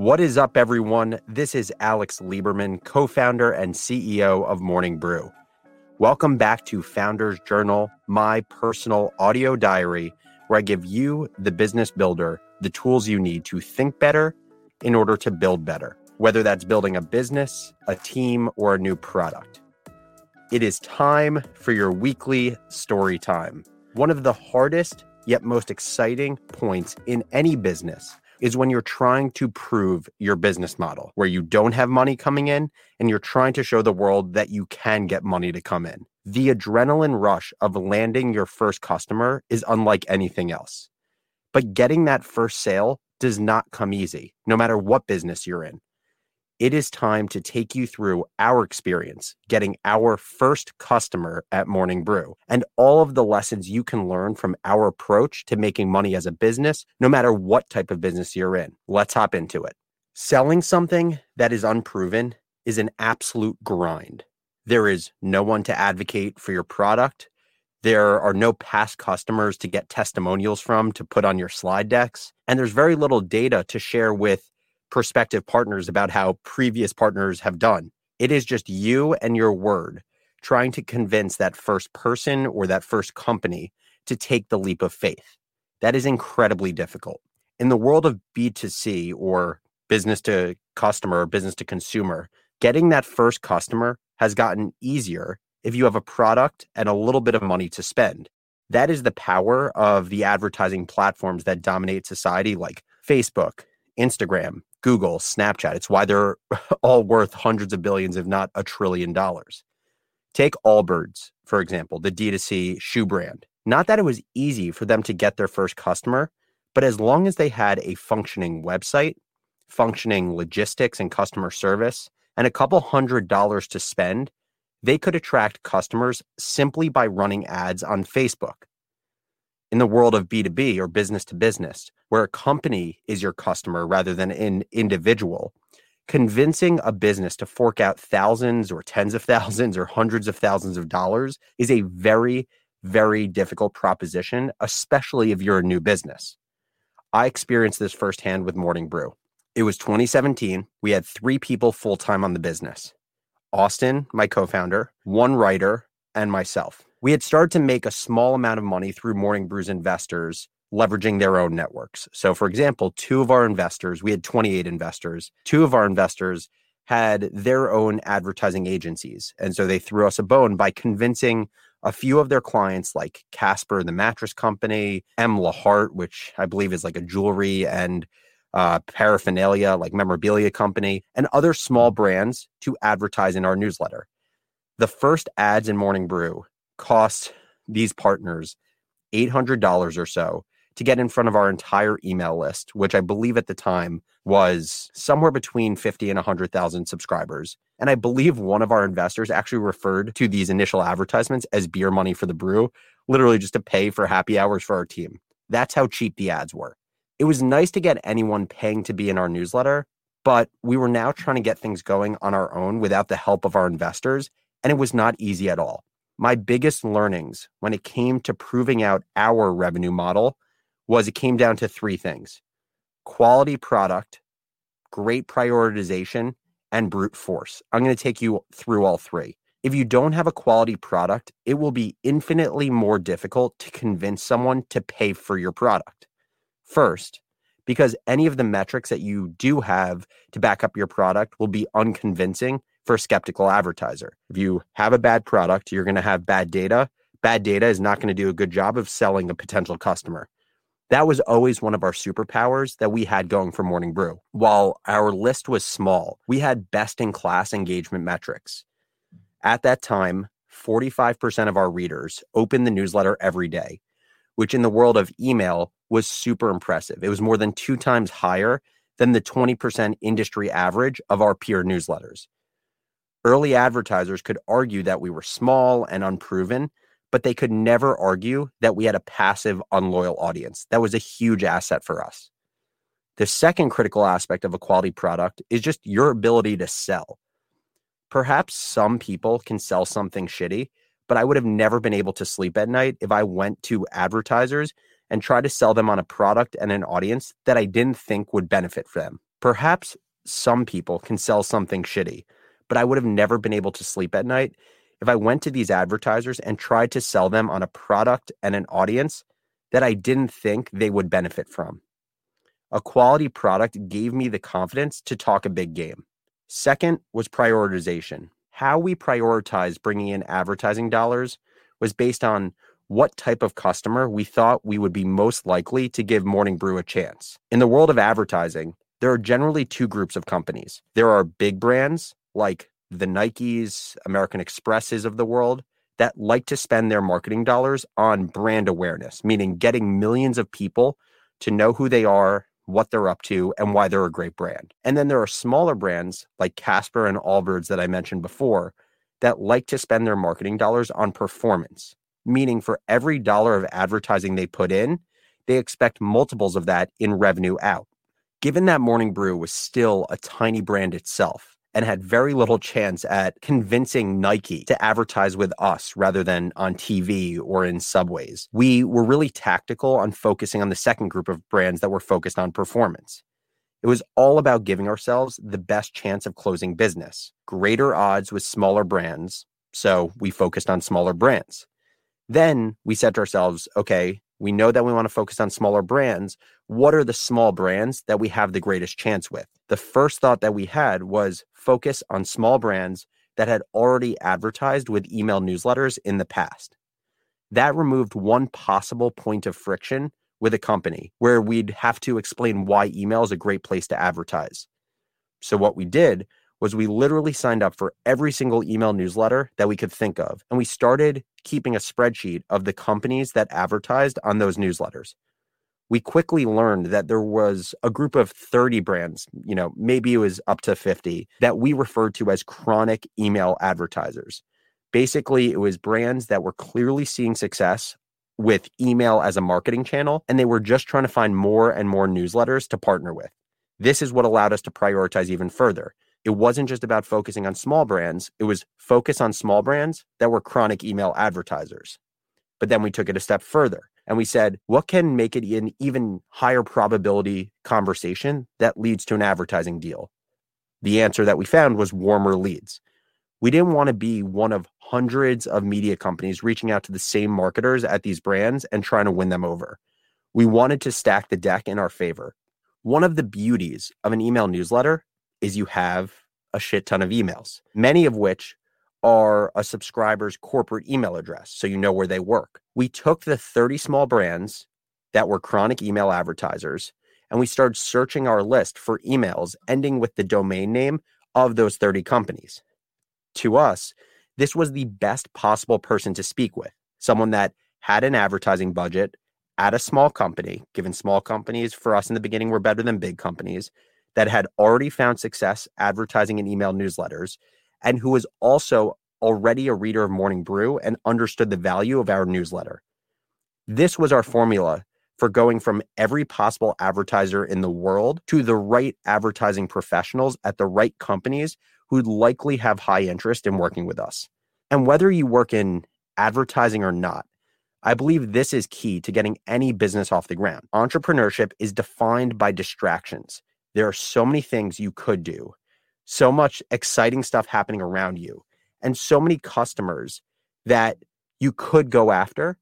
What is up, everyone? This is Alex Lieberman, co founder and CEO of Morning Brew. Welcome back to Founders Journal, my personal audio diary, where I give you, the business builder, the tools you need to think better in order to build better, whether that's building a business, a team, or a new product. It is time for your weekly story time. One of the hardest yet most exciting points in any business is when you're trying to prove your business model, where you don't have money coming in and you're trying to show the world that you can get money to come in. The adrenaline rush of landing your first customer is unlike anything else. But getting that first sale does not come easy, no matter what business you're in it is time to take you through our experience getting our first customer at Morning Brew and all of the lessons you can learn from our approach to making money as a business, no matter what type of business you're in. Let's hop into it. Selling something that is unproven is an absolute grind. There is no one to advocate for your product. There are no past customers to get testimonials from to put on your slide decks. And there's very little data to share with prospective partners about how previous partners have done. It is just you and your word trying to convince that first person or that first company to take the leap of faith. That is incredibly difficult. In the world of B2C or business to customer or business to consumer, getting that first customer has gotten easier if you have a product and a little bit of money to spend. That is the power of the advertising platforms that dominate society, like Facebook, Instagram, Google, Snapchat. It's why they're all worth hundreds of billions, if not a trillion dollars. Take Allbirds, for example, the D2C shoe brand. Not that it was easy for them to get their first customer, but as long as they had a functioning website, functioning logistics and customer service, and a couple hundred dollars to spend, they could attract customers simply by running ads on Facebook in the world of B2B or business to business, where a company is your customer rather than an individual, convincing a business to fork out thousands or tens of thousands or hundreds of thousands of dollars is a very, very difficult proposition, especially if you're a new business. I experienced this firsthand with Morning Brew. It was 2017. We had three people full time on the business Austin, my co founder, one writer, and myself we had started to make a small amount of money through Morning Brew's investors leveraging their own networks. So, for example, two of our investors, we had 28 investors, two of our investors had their own advertising agencies. And so they threw us a bone by convincing a few of their clients, like Casper, the mattress company, M. Lahart, which I believe is like a jewelry and uh, paraphernalia, like memorabilia company, and other small brands to advertise in our newsletter. The first ads in Morning Brew cost these partners $800 or so to get in front of our entire email list, which I believe at the time was somewhere between 50 and 100,000 subscribers. And I believe one of our investors actually referred to these initial advertisements as beer money for the brew, literally just to pay for happy hours for our team. That's how cheap the ads were. It was nice to get anyone paying to be in our newsletter, but we were now trying to get things going on our own without the help of our investors, and it was not easy at all my biggest learnings when it came to proving out our revenue model was it came down to three things quality product, great prioritization, and brute force. I'm going to take you through all three. If you don't have a quality product, it will be infinitely more difficult to convince someone to pay for your product. First, because any of the metrics that you do have to back up your product will be unconvincing for a skeptical advertiser. If you have a bad product, you're going to have bad data. Bad data is not going to do a good job of selling a potential customer. That was always one of our superpowers that we had going for Morning Brew. While our list was small, we had best in class engagement metrics. At that time, 45% of our readers opened the newsletter every day, which in the world of email was super impressive. It was more than two times higher than the 20% industry average of our peer newsletters. Early advertisers could argue that we were small and unproven, but they could never argue that we had a passive, unloyal audience. That was a huge asset for us. The second critical aspect of a quality product is just your ability to sell. Perhaps some people can sell something shitty, but I would have never been able to sleep at night if I went to advertisers and tried to sell them on a product and an audience that I didn't think would benefit from them. Perhaps some people can sell something shitty, but I would have never been able to sleep at night if I went to these advertisers and tried to sell them on a product and an audience that I didn't think they would benefit from. A quality product gave me the confidence to talk a big game. Second was prioritization. How we prioritized bringing in advertising dollars was based on what type of customer we thought we would be most likely to give Morning Brew a chance. In the world of advertising, there are generally two groups of companies. There are big brands like the Nikes, American Expresses of the world that like to spend their marketing dollars on brand awareness, meaning getting millions of people to know who they are, what they're up to, and why they're a great brand. And then there are smaller brands like Casper and Allbirds that I mentioned before that like to spend their marketing dollars on performance, meaning for every dollar of advertising they put in, they expect multiples of that in revenue out. Given that Morning Brew was still a tiny brand itself and had very little chance at convincing Nike to advertise with us rather than on TV or in subways, we were really tactical on focusing on the second group of brands that were focused on performance. It was all about giving ourselves the best chance of closing business, greater odds with smaller brands. So we focused on smaller brands. Then we said to ourselves, okay, we know that we want to focus on smaller brands. What are the small brands that we have the greatest chance with? The first thought that we had was focus on small brands that had already advertised with email newsletters in the past. That removed one possible point of friction with a company where we'd have to explain why email is a great place to advertise. So, what we did was we literally signed up for every single email newsletter that we could think of. And we started keeping a spreadsheet of the companies that advertised on those newsletters. We quickly learned that there was a group of 30 brands, you know, maybe it was up to 50, that we referred to as chronic email advertisers. Basically, it was brands that were clearly seeing success with email as a marketing channel, and they were just trying to find more and more newsletters to partner with. This is what allowed us to prioritize even further it wasn't just about focusing on small brands, it was focus on small brands that were chronic email advertisers. But then we took it a step further and we said, what can make it an even higher probability conversation that leads to an advertising deal? The answer that we found was warmer leads. We didn't want to be one of hundreds of media companies reaching out to the same marketers at these brands and trying to win them over. We wanted to stack the deck in our favor. One of the beauties of an email newsletter is you have a shit ton of emails, many of which are a subscriber's corporate email address. So you know where they work. We took the 30 small brands that were chronic email advertisers and we started searching our list for emails ending with the domain name of those 30 companies. To us, this was the best possible person to speak with, someone that had an advertising budget at a small company, given small companies for us in the beginning were better than big companies, that had already found success advertising in email newsletters and who was also already a reader of Morning Brew and understood the value of our newsletter. This was our formula for going from every possible advertiser in the world to the right advertising professionals at the right companies who'd likely have high interest in working with us. And whether you work in advertising or not, I believe this is key to getting any business off the ground. Entrepreneurship is defined by distractions. There are so many things you could do, so much exciting stuff happening around you, and so many customers that you could go after.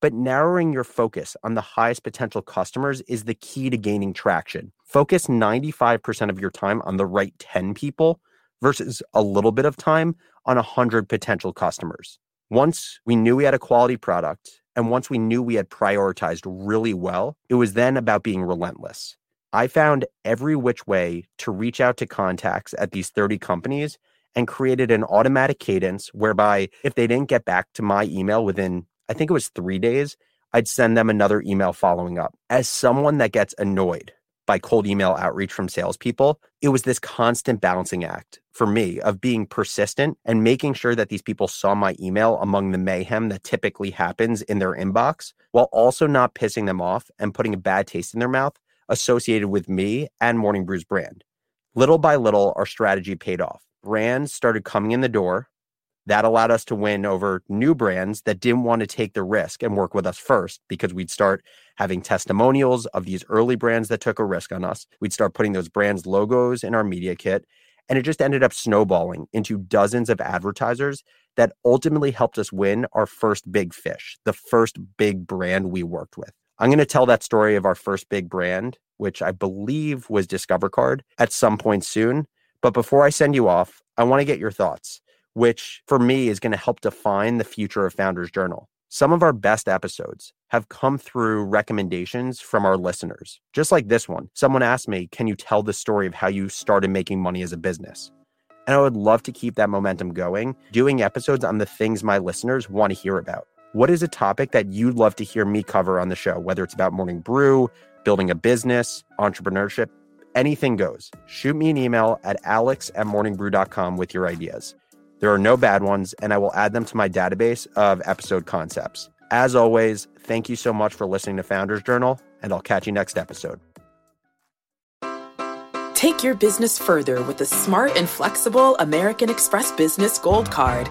But narrowing your focus on the highest potential customers is the key to gaining traction. Focus 95% of your time on the right 10 people versus a little bit of time on 100 potential customers. Once we knew we had a quality product and once we knew we had prioritized really well, it was then about being relentless. I found every which way to reach out to contacts at these 30 companies and created an automatic cadence whereby if they didn't get back to my email within, I think it was three days, I'd send them another email following up. As someone that gets annoyed by cold email outreach from salespeople, it was this constant balancing act for me of being persistent and making sure that these people saw my email among the mayhem that typically happens in their inbox while also not pissing them off and putting a bad taste in their mouth associated with me and Morning Brew's brand. Little by little, our strategy paid off. Brands started coming in the door, That allowed us to win over new brands that didn't want to take the risk and work with us first because we'd start having testimonials of these early brands that took a risk on us. We'd start putting those brands' logos in our media kit. And it just ended up snowballing into dozens of advertisers that ultimately helped us win our first big fish, the first big brand we worked with. I'm going to tell that story of our first big brand, which I believe was Discover Card, at some point soon. But before I send you off, I want to get your thoughts, which for me is going to help define the future of Founders Journal. Some of our best episodes have come through recommendations from our listeners. Just like this one, someone asked me, Can you tell the story of how you started making money as a business? And I would love to keep that momentum going, doing episodes on the things my listeners want to hear about. What is a topic that you'd love to hear me cover on the show, whether it's about morning brew, building a business, entrepreneurship, anything goes. Shoot me an email at alex at morningbrew.com with your ideas. There are no bad ones, and I will add them to my database of episode concepts. As always, thank you so much for listening to Founders Journal, and I'll catch you next episode. Take your business further with the smart and flexible American Express Business Gold Card.